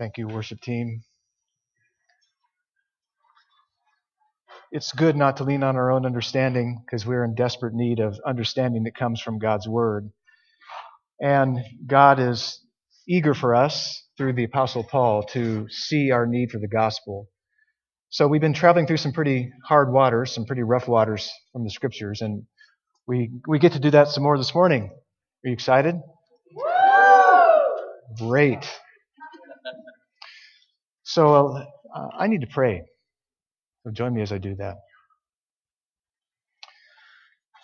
Thank you, worship team. It's good not to lean on our own understanding because we're in desperate need of understanding that comes from God's Word. And God is eager for us, through the Apostle Paul, to see our need for the gospel. So we've been traveling through some pretty hard waters, some pretty rough waters from the Scriptures, and we, we get to do that some more this morning. Are you excited? Great. So uh, I need to pray. So join me as I do that.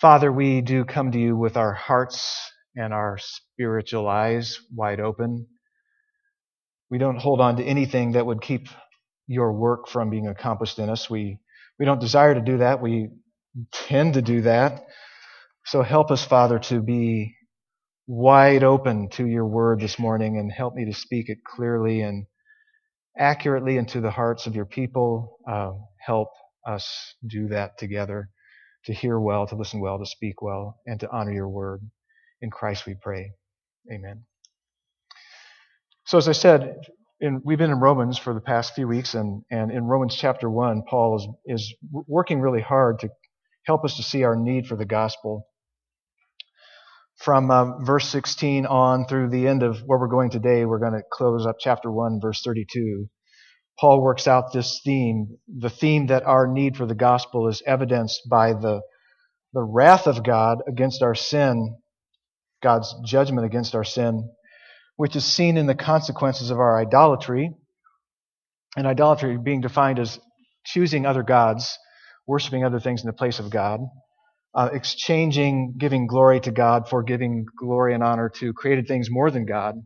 Father, we do come to you with our hearts and our spiritual eyes wide open. We don't hold on to anything that would keep your work from being accomplished in us. We, we don't desire to do that. We tend to do that. So help us, Father, to be wide open to your word this morning and help me to speak it clearly and accurately into the hearts of your people. Uh, help us do that together, to hear well, to listen well, to speak well, and to honor your word. In Christ we pray. Amen. So, as I said, in, we've been in Romans for the past few weeks, and, and in Romans chapter 1, Paul is, is working really hard to help us to see our need for the gospel. From uh, verse 16 on through the end of where we're going today, we're going to close up chapter 1, verse 32. Paul works out this theme, the theme that our need for the gospel is evidenced by the, the wrath of God against our sin, God's judgment against our sin, which is seen in the consequences of our idolatry. And idolatry being defined as choosing other gods, worshiping other things in the place of God, uh, exchanging giving glory to God for giving glory and honor to created things more than God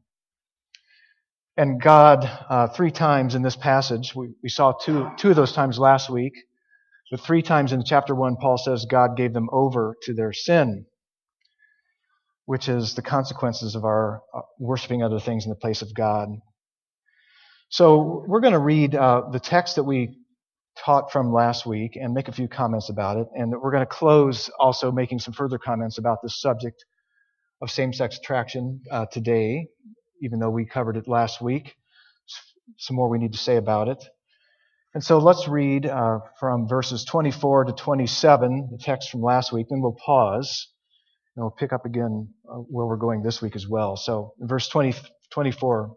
and God, uh, three times in this passage, we, we saw two, two of those times last week, but three times in chapter 1, Paul says God gave them over to their sin, which is the consequences of our uh, worshiping other things in the place of God. So we're going to read uh, the text that we taught from last week and make a few comments about it. And we're going to close also making some further comments about the subject of same sex attraction uh, today even though we covered it last week. Some more we need to say about it. And so let's read uh, from verses 24 to 27, the text from last week, then we'll pause and we'll pick up again uh, where we're going this week as well. So, in verse 20, 24.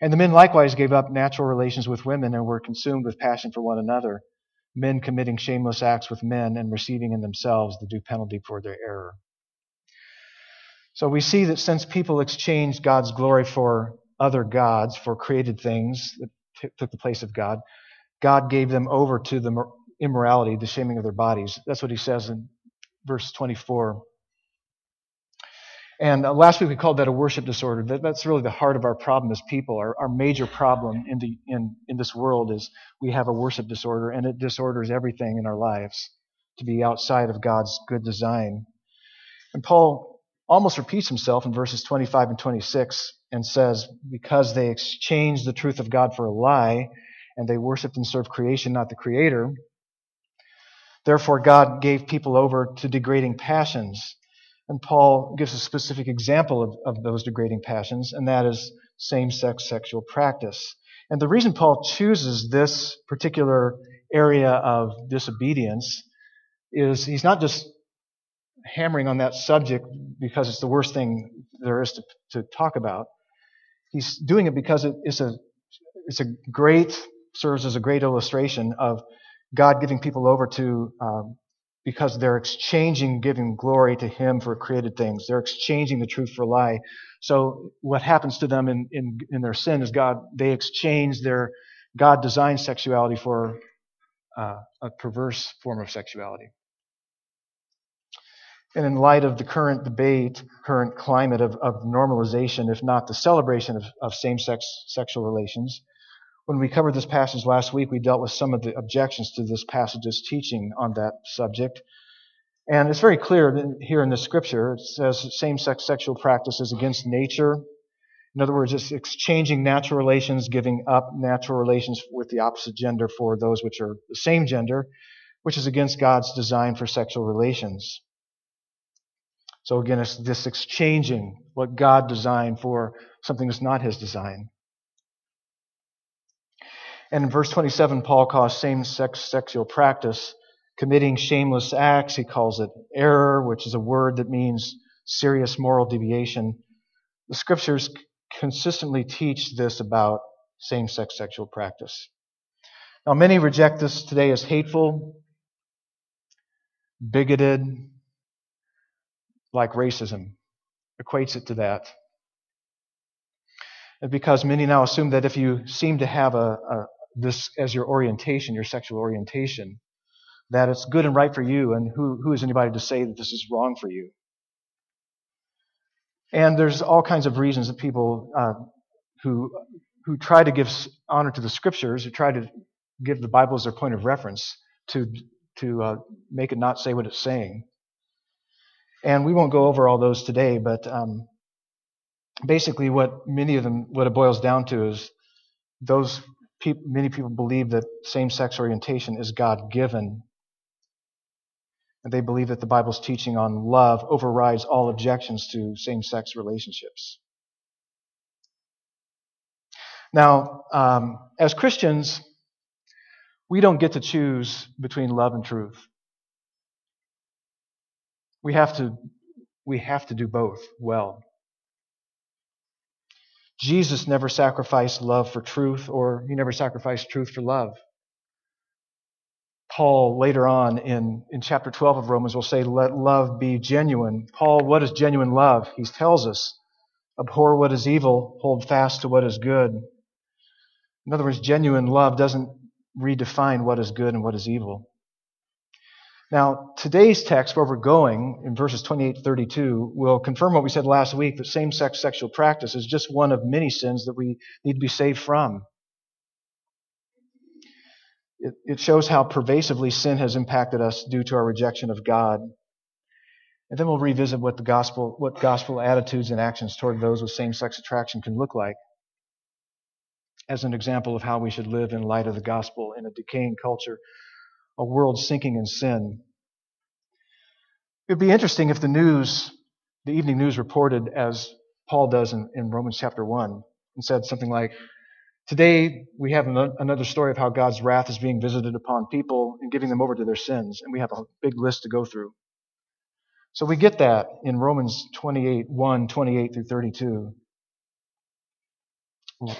And the men likewise gave up natural relations with women and were consumed with passion for one another, men committing shameless acts with men and receiving in themselves the due penalty for their error. So we see that since people exchanged God's glory for other gods, for created things that t- took the place of God, God gave them over to the immorality, the shaming of their bodies. That's what he says in verse 24. And uh, last week we called that a worship disorder. That, that's really the heart of our problem as people. Our, our major problem in, the, in, in this world is we have a worship disorder, and it disorders everything in our lives to be outside of God's good design. And Paul almost repeats himself in verses 25 and 26 and says, because they exchanged the truth of God for a lie, and they worshiped and served creation, not the Creator, therefore God gave people over to degrading passions. And Paul gives a specific example of, of those degrading passions, and that is same sex sexual practice. And the reason Paul chooses this particular area of disobedience is he's not just hammering on that subject because it's the worst thing there is to, to talk about. He's doing it because it is a, it's a great, serves as a great illustration of God giving people over to, um, because they're exchanging giving glory to Him for created things. They're exchanging the truth for lie. So what happens to them in, in, in their sin is God, they exchange their God designed sexuality for uh, a perverse form of sexuality. And in light of the current debate, current climate of, of normalization, if not the celebration of, of same sex sexual relations, When we covered this passage last week, we dealt with some of the objections to this passage's teaching on that subject. And it's very clear here in the scripture. It says same sex sexual practice is against nature. In other words, it's exchanging natural relations, giving up natural relations with the opposite gender for those which are the same gender, which is against God's design for sexual relations. So again, it's this exchanging what God designed for something that's not his design. And in verse 27, Paul calls same sex sexual practice committing shameless acts. He calls it error, which is a word that means serious moral deviation. The scriptures consistently teach this about same sex sexual practice. Now, many reject this today as hateful, bigoted, like racism, equates it to that. Because many now assume that if you seem to have a, a this as your orientation, your sexual orientation, that it's good and right for you, and who, who is anybody to say that this is wrong for you? And there's all kinds of reasons that people uh, who who try to give honor to the scriptures, who try to give the Bible as their point of reference to to uh, make it not say what it's saying. And we won't go over all those today, but um, basically, what many of them, what it boils down to is those many people believe that same-sex orientation is God-given, and they believe that the Bible's teaching on love overrides all objections to same-sex relationships. Now, um, as Christians, we don't get to choose between love and truth. We have to, we have to do both well. Jesus never sacrificed love for truth, or he never sacrificed truth for love. Paul, later on in, in chapter 12 of Romans, will say, Let love be genuine. Paul, what is genuine love? He tells us, Abhor what is evil, hold fast to what is good. In other words, genuine love doesn't redefine what is good and what is evil. Now, today's text, where we're going, in verses 28 to 32, will confirm what we said last week that same sex sexual practice is just one of many sins that we need to be saved from. It, it shows how pervasively sin has impacted us due to our rejection of God. And then we'll revisit what the gospel, what gospel attitudes and actions toward those with same sex attraction can look like as an example of how we should live in light of the gospel in a decaying culture a world sinking in sin. It would be interesting if the news, the evening news reported as Paul does in, in Romans chapter 1, and said something like, Today we have another story of how God's wrath is being visited upon people and giving them over to their sins, and we have a big list to go through. So we get that in Romans 28, 1, 28 through 32.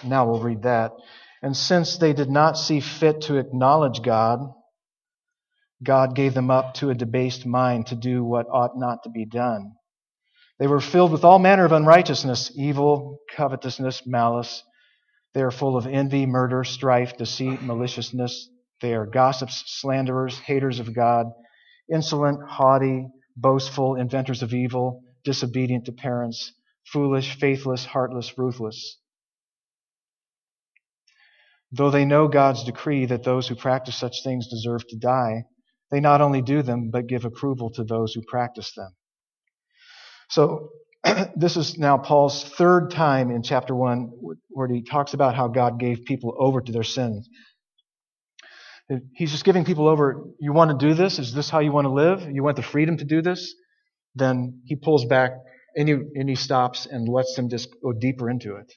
Now we'll read that. And since they did not see fit to acknowledge God, God gave them up to a debased mind to do what ought not to be done. They were filled with all manner of unrighteousness, evil, covetousness, malice. They are full of envy, murder, strife, deceit, maliciousness. They are gossips, slanderers, haters of God, insolent, haughty, boastful, inventors of evil, disobedient to parents, foolish, faithless, heartless, ruthless. Though they know God's decree that those who practice such things deserve to die, they not only do them, but give approval to those who practice them. So, this is now Paul's third time in chapter 1 where he talks about how God gave people over to their sins. He's just giving people over, you want to do this? Is this how you want to live? You want the freedom to do this? Then he pulls back and he, and he stops and lets them just go deeper into it.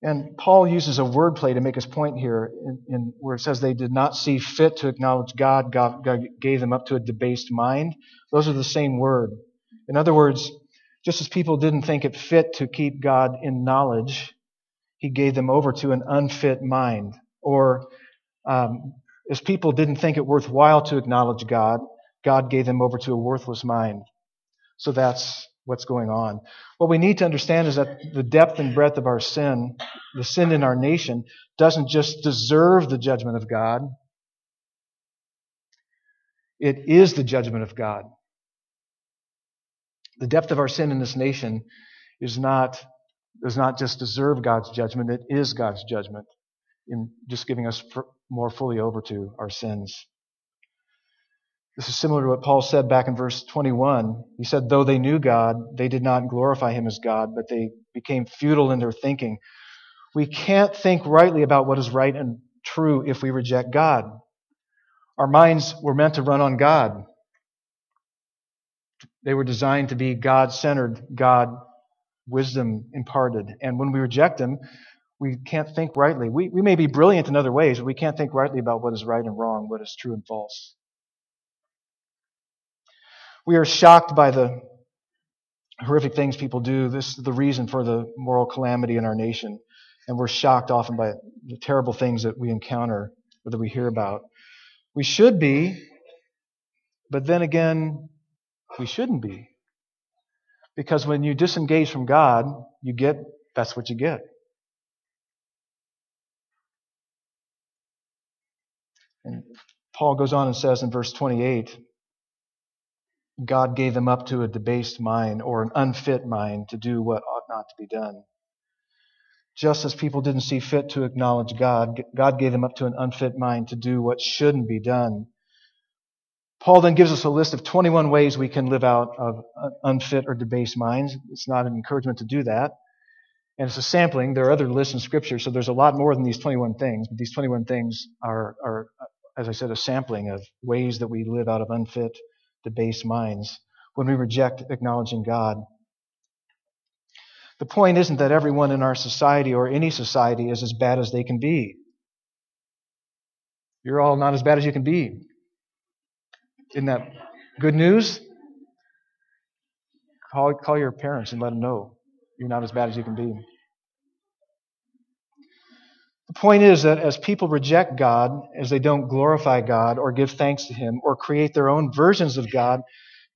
And Paul uses a wordplay to make his point here, in, in, where it says they did not see fit to acknowledge God. God. God gave them up to a debased mind. Those are the same word. In other words, just as people didn't think it fit to keep God in knowledge, he gave them over to an unfit mind. Or um, as people didn't think it worthwhile to acknowledge God, God gave them over to a worthless mind. So that's what's going on. What we need to understand is that the depth and breadth of our sin, the sin in our nation, doesn't just deserve the judgment of God. It is the judgment of God. The depth of our sin in this nation is not does not just deserve God's judgment, it is God's judgment in just giving us more fully over to our sins. This is similar to what Paul said back in verse 21. He said, Though they knew God, they did not glorify him as God, but they became futile in their thinking. We can't think rightly about what is right and true if we reject God. Our minds were meant to run on God. They were designed to be God centered, God wisdom imparted. And when we reject Him, we can't think rightly. We, we may be brilliant in other ways, but we can't think rightly about what is right and wrong, what is true and false. We are shocked by the horrific things people do. This is the reason for the moral calamity in our nation. And we're shocked often by the terrible things that we encounter or that we hear about. We should be, but then again, we shouldn't be. Because when you disengage from God, you get, that's what you get. And Paul goes on and says in verse 28 God gave them up to a debased mind or an unfit mind to do what ought not to be done. Just as people didn't see fit to acknowledge God, God gave them up to an unfit mind to do what shouldn't be done. Paul then gives us a list of 21 ways we can live out of unfit or debased minds. It's not an encouragement to do that. And it's a sampling. There are other lists in Scripture, so there's a lot more than these 21 things. But these 21 things are, are as I said, a sampling of ways that we live out of unfit debased minds when we reject acknowledging God. The point isn't that everyone in our society or any society is as bad as they can be. You're all not as bad as you can be. Isn't that good news? Call, call your parents and let them know you're not as bad as you can be. The point is that as people reject God, as they don't glorify God or give thanks to Him or create their own versions of God,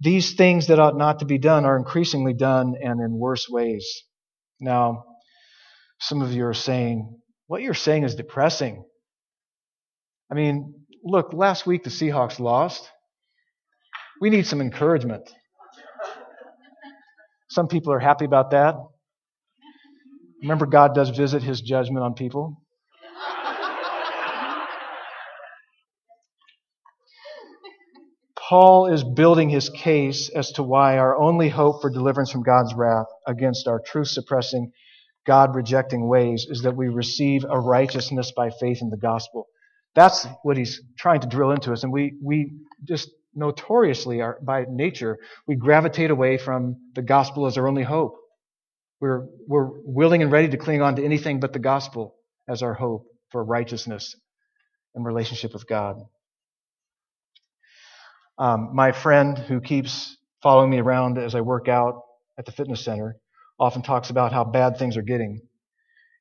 these things that ought not to be done are increasingly done and in worse ways. Now, some of you are saying, what you're saying is depressing. I mean, look, last week the Seahawks lost. We need some encouragement. Some people are happy about that. Remember, God does visit his judgment on people. Paul is building his case as to why our only hope for deliverance from God's wrath against our truth suppressing, God rejecting ways is that we receive a righteousness by faith in the gospel. That's what he's trying to drill into us. And we, we just notoriously are, by nature, we gravitate away from the gospel as our only hope. We're, we're willing and ready to cling on to anything but the gospel as our hope for righteousness and relationship with God. Um, my friend who keeps following me around as I work out at the fitness center often talks about how bad things are getting.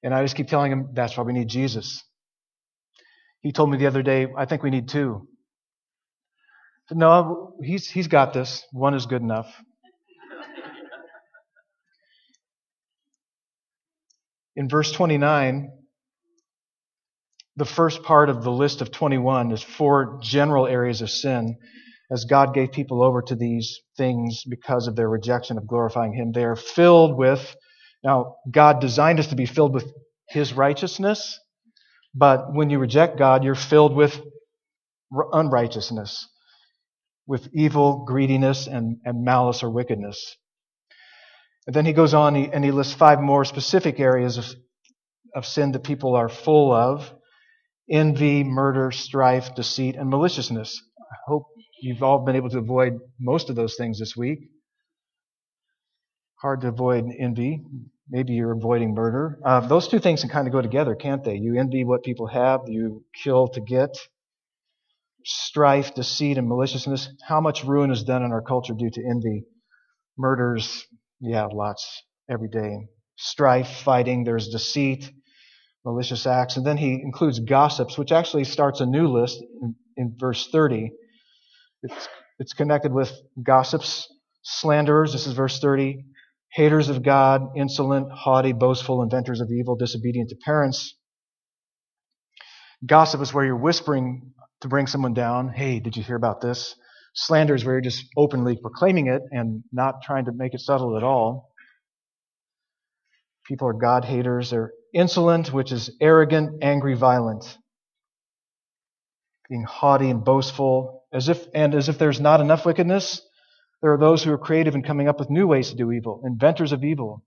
And I just keep telling him that's why we need Jesus. He told me the other day, I think we need two. Said, no, he's, he's got this. One is good enough. In verse 29, the first part of the list of 21 is four general areas of sin as God gave people over to these things because of their rejection of glorifying Him, they are filled with, now, God designed us to be filled with His righteousness, but when you reject God, you're filled with unrighteousness, with evil, greediness, and, and malice or wickedness. And then he goes on and he lists five more specific areas of, of sin that people are full of envy, murder, strife, deceit, and maliciousness. I hope You've all been able to avoid most of those things this week. Hard to avoid envy. Maybe you're avoiding murder. Uh, those two things can kind of go together, can't they? You envy what people have, you kill to get. Strife, deceit, and maliciousness. How much ruin is done in our culture due to envy? Murders, yeah, lots every day. Strife, fighting, there's deceit, malicious acts. And then he includes gossips, which actually starts a new list in, in verse 30. It's, it's connected with gossips, slanderers, this is verse 30, haters of God, insolent, haughty, boastful, inventors of evil, disobedient to parents. Gossip is where you're whispering to bring someone down. Hey, did you hear about this? Slander is where you're just openly proclaiming it and not trying to make it subtle at all. people are God haters. They're insolent, which is arrogant, angry, violent. Being haughty and boastful, as if, and as if there's not enough wickedness, there are those who are creative in coming up with new ways to do evil, inventors of evil.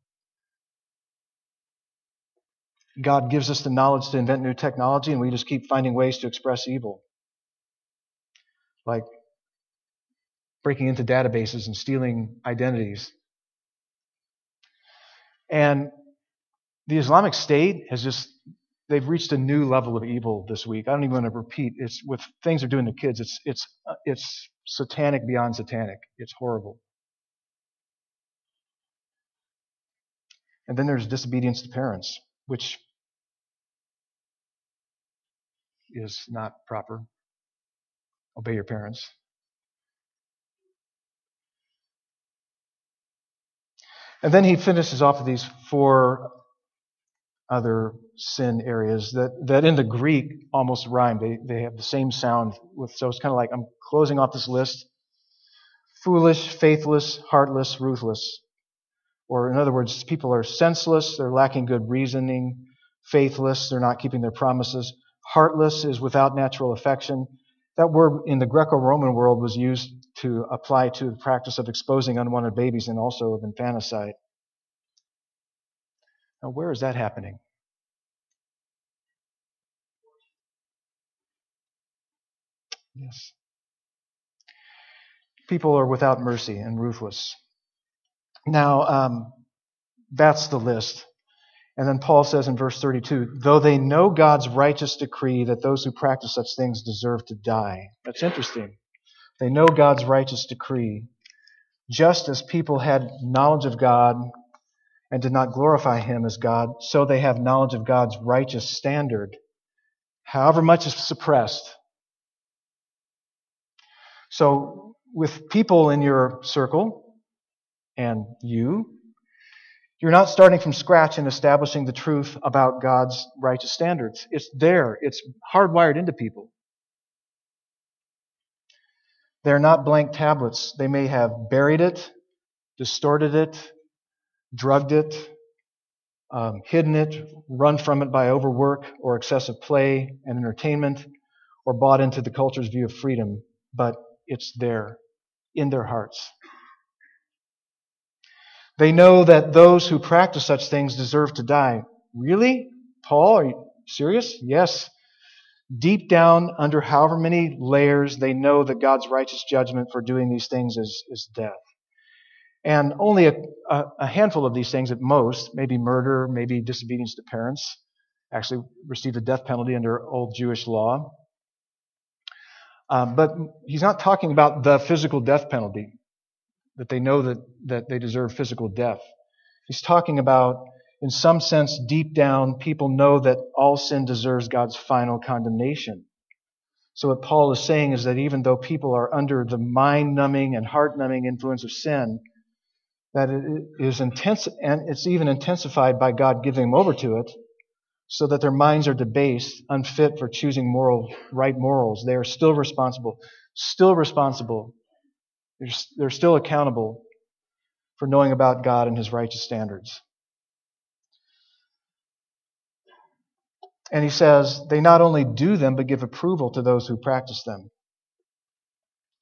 God gives us the knowledge to invent new technology, and we just keep finding ways to express evil. Like breaking into databases and stealing identities. And the Islamic State has just, they've reached a new level of evil this week. I don't even want to repeat. It's with things they're doing to kids. It's, it's, uh, it's satanic beyond satanic. It's horrible. And then there's disobedience to parents, which is not proper. Obey your parents. And then he finishes off with these four other sin areas that, that in the Greek almost rhyme. They, they have the same sound. With, so it's kind of like I'm closing off this list. Foolish, faithless, heartless, ruthless. Or in other words, people are senseless, they're lacking good reasoning, faithless, they're not keeping their promises. Heartless is without natural affection. That word in the Greco-Roman world was used to apply to the practice of exposing unwanted babies and also of infanticide. Now, where is that happening? Yes. People are without mercy and ruthless. Now, um, that's the list. And then Paul says in verse 32, though they know God's righteous decree that those who practice such things deserve to die. That's interesting. They know God's righteous decree. Just as people had knowledge of God and did not glorify Him as God, so they have knowledge of God's righteous standard, however much is suppressed. So, with people in your circle and you, you're not starting from scratch in establishing the truth about God's righteous standards. It's there. It's hardwired into people. They're not blank tablets. They may have buried it, distorted it, drugged it, um, hidden it, run from it by overwork or excessive play and entertainment, or bought into the culture's view of freedom, but it's there in their hearts. They know that those who practice such things deserve to die. Really? Paul, are you serious? Yes. Deep down, under however many layers, they know that God's righteous judgment for doing these things is, is death. And only a, a, a handful of these things at most, maybe murder, maybe disobedience to parents, actually received the death penalty under old Jewish law. Um, but he's not talking about the physical death penalty that they know that, that they deserve physical death. He's talking about, in some sense, deep down, people know that all sin deserves God's final condemnation. So what Paul is saying is that even though people are under the mind-numbing and heart-numbing influence of sin, that it is intense, and it's even intensified by God giving them over to it, so that their minds are debased, unfit for choosing moral, right morals. They are still responsible, still responsible they're, they're still accountable for knowing about God and His righteous standards. And he says they not only do them, but give approval to those who practice them.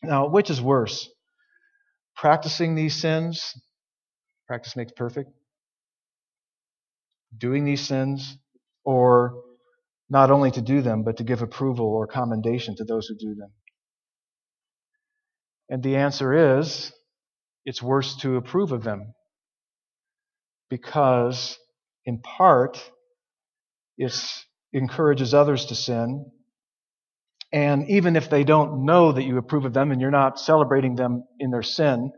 Now, which is worse? Practicing these sins, practice makes perfect, doing these sins, or not only to do them, but to give approval or commendation to those who do them. And the answer is it's worse to approve of them. Because, in part, it encourages others to sin. And even if they don't know that you approve of them and you're not celebrating them in their sin,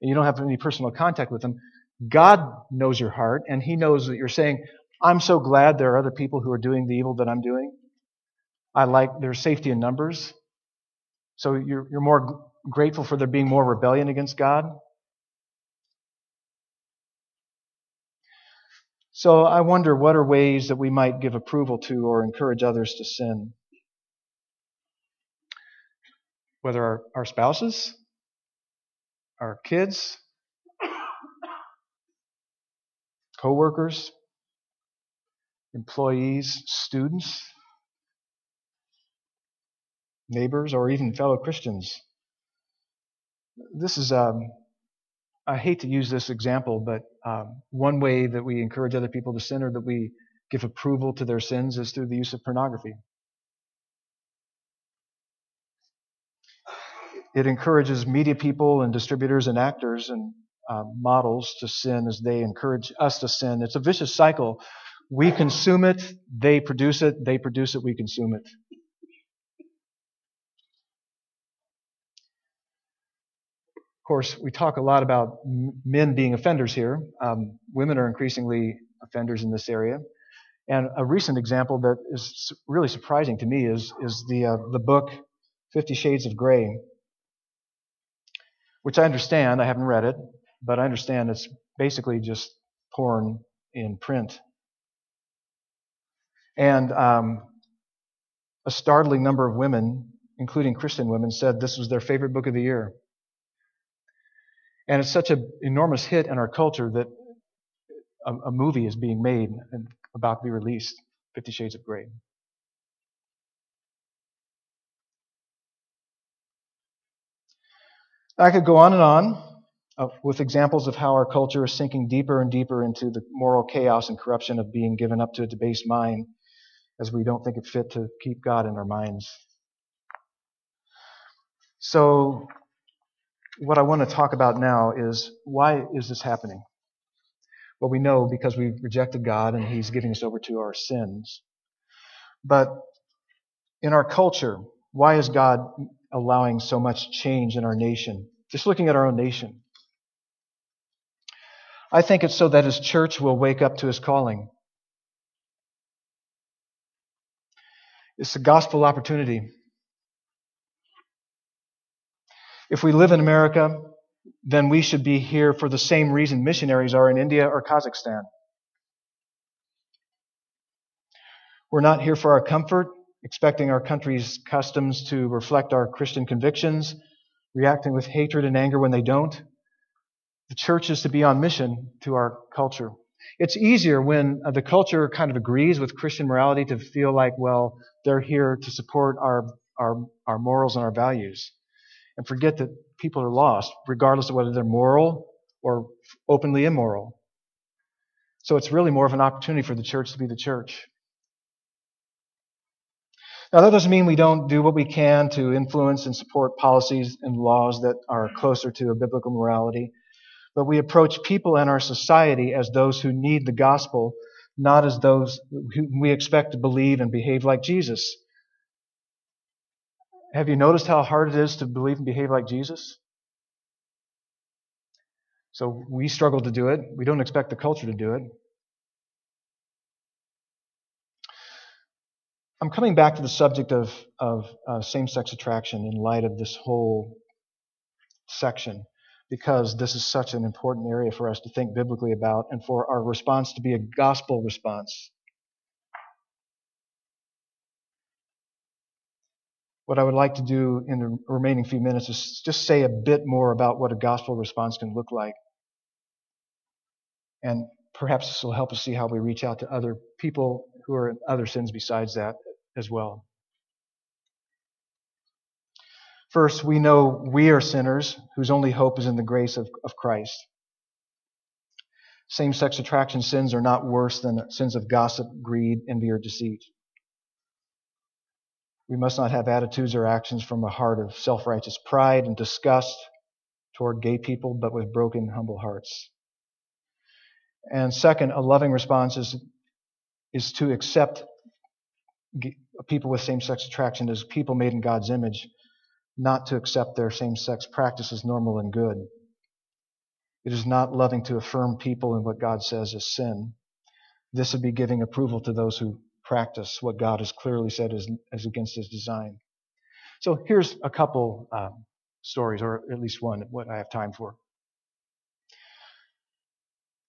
and you don't have any personal contact with them, God knows your heart, and He knows that you're saying, I'm so glad there are other people who are doing the evil that I'm doing. I like there's safety in numbers. So you're, you're more grateful for there being more rebellion against God? So I wonder what are ways that we might give approval to or encourage others to sin? Whether our, our spouses, our kids, co-workers, employees, students, neighbors, or even fellow Christians. This is, um, I hate to use this example, but um, one way that we encourage other people to sin or that we give approval to their sins is through the use of pornography. It encourages media people and distributors and actors and uh, models to sin as they encourage us to sin. It's a vicious cycle. We consume it, they produce it, they produce it, we consume it. Of course, we talk a lot about men being offenders here. Um, women are increasingly offenders in this area. And a recent example that is really surprising to me is, is the, uh, the book Fifty Shades of Grey, which I understand, I haven't read it, but I understand it's basically just porn in print. And um, a startling number of women, including Christian women, said this was their favorite book of the year. And it's such an enormous hit in our culture that a, a movie is being made and about to be released Fifty Shades of Grey. I could go on and on uh, with examples of how our culture is sinking deeper and deeper into the moral chaos and corruption of being given up to a debased mind as we don't think it fit to keep God in our minds. So, what I want to talk about now is why is this happening? Well, we know because we've rejected God and He's giving us over to our sins. But in our culture, why is God allowing so much change in our nation? Just looking at our own nation. I think it's so that His church will wake up to His calling. It's a gospel opportunity. If we live in America, then we should be here for the same reason missionaries are in India or Kazakhstan. We're not here for our comfort, expecting our country's customs to reflect our Christian convictions, reacting with hatred and anger when they don't. The church is to be on mission to our culture. It's easier when uh, the culture kind of agrees with Christian morality to feel like, well, they're here to support our, our, our morals and our values and forget that people are lost, regardless of whether they're moral or openly immoral. So it's really more of an opportunity for the church to be the church. Now, that doesn't mean we don't do what we can to influence and support policies and laws that are closer to a biblical morality, but we approach people in our society as those who need the gospel, not as those who we expect to believe and behave like Jesus. Have you noticed how hard it is to believe and behave like Jesus? So we struggle to do it. We don't expect the culture to do it. I'm coming back to the subject of, of uh, same sex attraction in light of this whole section because this is such an important area for us to think biblically about and for our response to be a gospel response. What I would like to do in the remaining few minutes is just say a bit more about what a gospel response can look like. And perhaps this will help us see how we reach out to other people who are in other sins besides that as well. First, we know we are sinners whose only hope is in the grace of, of Christ. Same sex attraction sins are not worse than sins of gossip, greed, envy, or deceit. We must not have attitudes or actions from a heart of self righteous pride and disgust toward gay people, but with broken, humble hearts. And second, a loving response is, is to accept people with same sex attraction as people made in God's image, not to accept their same sex practice as normal and good. It is not loving to affirm people in what God says is sin. This would be giving approval to those who practice what God has clearly said is, is against his design. So here's a couple um, stories, or at least one, what I have time for.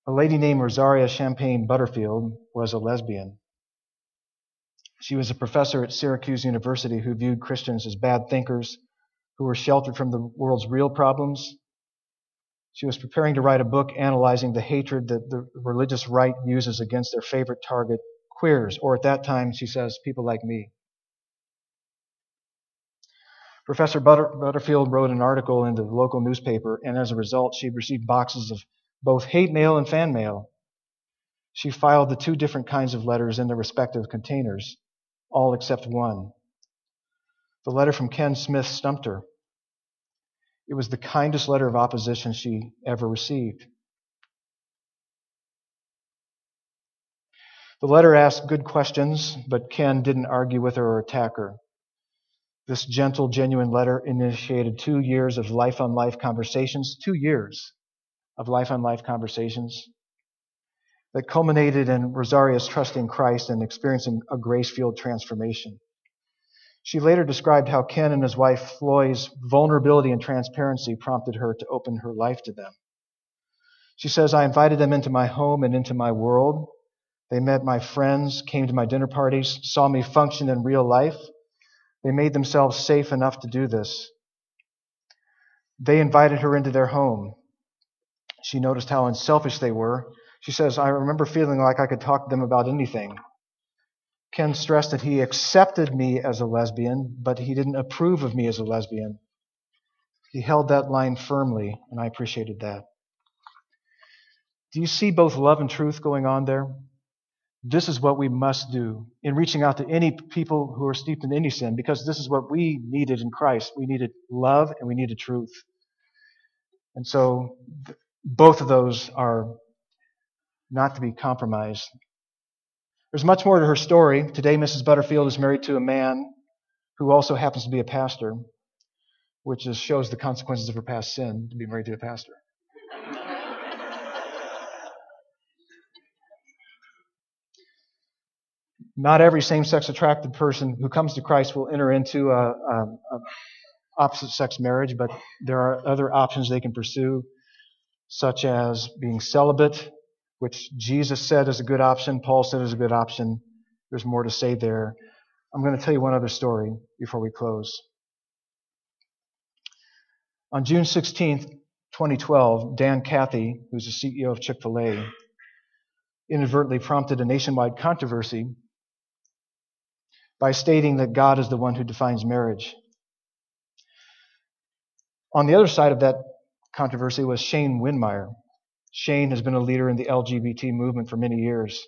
A lady named Rosaria Champagne Butterfield was a lesbian. She was a professor at Syracuse University who viewed Christians as bad thinkers who were sheltered from the world's real problems. She was preparing to write a book analyzing the hatred that the religious right uses against their favorite target, queers, or at that time, she says, people like me. Professor Butter- Butterfield wrote an article in the local newspaper, and as a result, she received boxes of both hate mail and fan mail. She filed the two different kinds of letters in their respective containers, all except one. The letter from Ken Smith stumped her. It was the kindest letter of opposition she ever received. The letter asked good questions, but Ken didn't argue with her or attack her. This gentle, genuine letter initiated two years of life on life conversations, two years of life on life conversations that culminated in Rosaria's trusting Christ and experiencing a grace filled transformation. She later described how Ken and his wife Floy's vulnerability and transparency prompted her to open her life to them. She says, I invited them into my home and into my world. They met my friends, came to my dinner parties, saw me function in real life, they made themselves safe enough to do this. They invited her into their home. She noticed how unselfish they were. She says, I remember feeling like I could talk to them about anything. Ken stressed that he accepted me as a lesbian, but he didn't approve of me as a lesbian. He held that line firmly, and I appreciated that. Do you see both love and truth going on there? This is what we must do in reaching out to any people who are steeped in any sin, because this is what we needed in Christ. We needed love and we needed truth. And so both of those are not to be compromised. There's much more to her story. Today, Mrs. Butterfield is married to a man who also happens to be a pastor, which just shows the consequences of her past sin to be married to a pastor. Not every same-sex attracted person who comes to Christ will enter into a, a, a opposite-sex marriage, but there are other options they can pursue, such as being celibate, which Jesus said is a good option, Paul said is a good option. There's more to say there. I'm going to tell you one other story before we close. On June 16th, 2012, Dan Cathy, who's the CEO of Chick fil A, inadvertently prompted a nationwide controversy by stating that God is the one who defines marriage. On the other side of that controversy was Shane Windmeyer. Shane has been a leader in the LGBT movement for many years.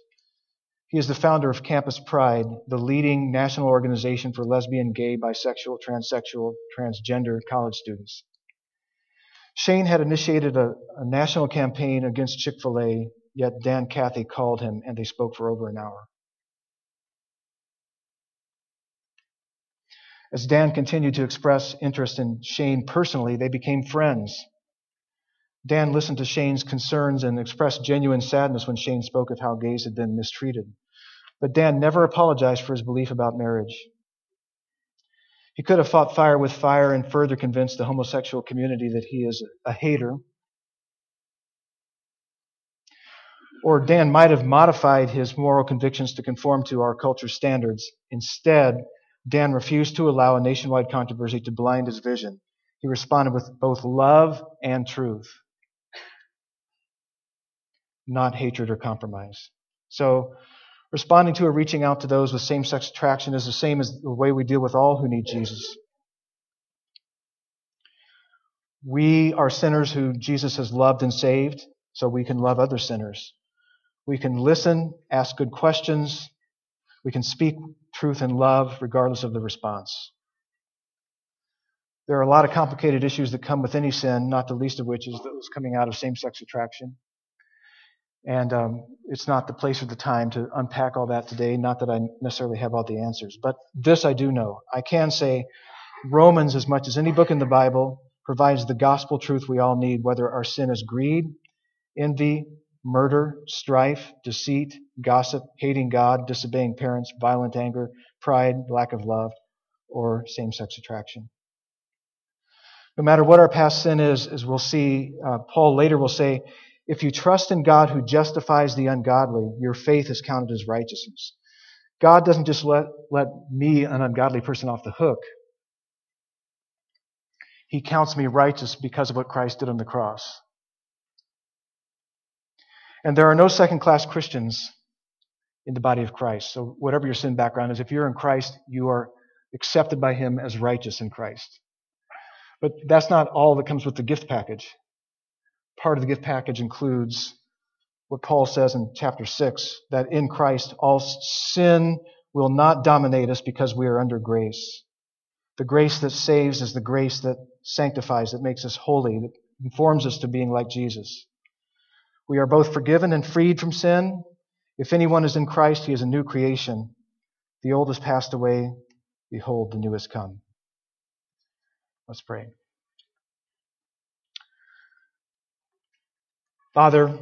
He is the founder of Campus Pride, the leading national organization for lesbian, gay, bisexual, transsexual, transgender college students. Shane had initiated a, a national campaign against Chick fil A, yet Dan Cathy called him and they spoke for over an hour. As Dan continued to express interest in Shane personally, they became friends. Dan listened to Shane's concerns and expressed genuine sadness when Shane spoke of how gays had been mistreated. But Dan never apologized for his belief about marriage. He could have fought fire with fire and further convinced the homosexual community that he is a hater. Or Dan might have modified his moral convictions to conform to our culture's standards. Instead, Dan refused to allow a nationwide controversy to blind his vision. He responded with both love and truth, not hatred or compromise. So, responding to or reaching out to those with same sex attraction is the same as the way we deal with all who need Jesus. We are sinners who Jesus has loved and saved, so we can love other sinners. We can listen, ask good questions, we can speak truth and love regardless of the response. There are a lot of complicated issues that come with any sin, not the least of which is those coming out of same sex attraction. And um, it's not the place or the time to unpack all that today. Not that I necessarily have all the answers. But this I do know. I can say Romans, as much as any book in the Bible, provides the gospel truth we all need, whether our sin is greed, envy, murder, strife, deceit, gossip, hating God, disobeying parents, violent anger, pride, lack of love, or same sex attraction. No matter what our past sin is, as we'll see, uh, Paul later will say, if you trust in God who justifies the ungodly, your faith is counted as righteousness. God doesn't just let, let me, an ungodly person, off the hook. He counts me righteous because of what Christ did on the cross. And there are no second class Christians in the body of Christ. So, whatever your sin background is, if you're in Christ, you are accepted by Him as righteous in Christ. But that's not all that comes with the gift package. Part of the gift package includes what Paul says in chapter 6 that in Christ all sin will not dominate us because we are under grace. The grace that saves is the grace that sanctifies, that makes us holy, that informs us to being like Jesus. We are both forgiven and freed from sin. If anyone is in Christ, he is a new creation. The old has passed away. Behold, the new has come. Let's pray. Father,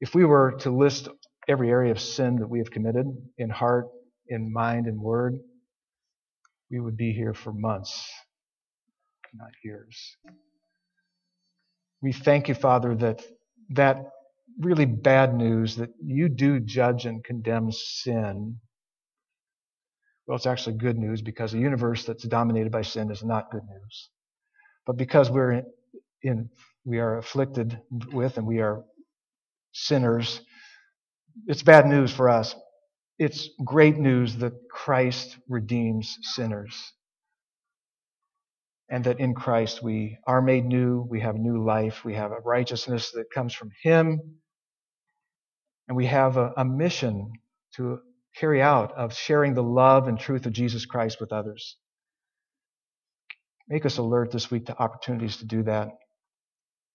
if we were to list every area of sin that we have committed in heart, in mind, and word, we would be here for months, not years. We thank you, Father, that that really bad news that you do judge and condemn sin. Well, it's actually good news because a universe that's dominated by sin is not good news. But because we're in, we are afflicted with and we are sinners, it's bad news for us. It's great news that Christ redeems sinners. And that in Christ we are made new, we have new life, we have a righteousness that comes from Him, and we have a, a mission to carry out of sharing the love and truth of Jesus Christ with others. Make us alert this week to opportunities to do that.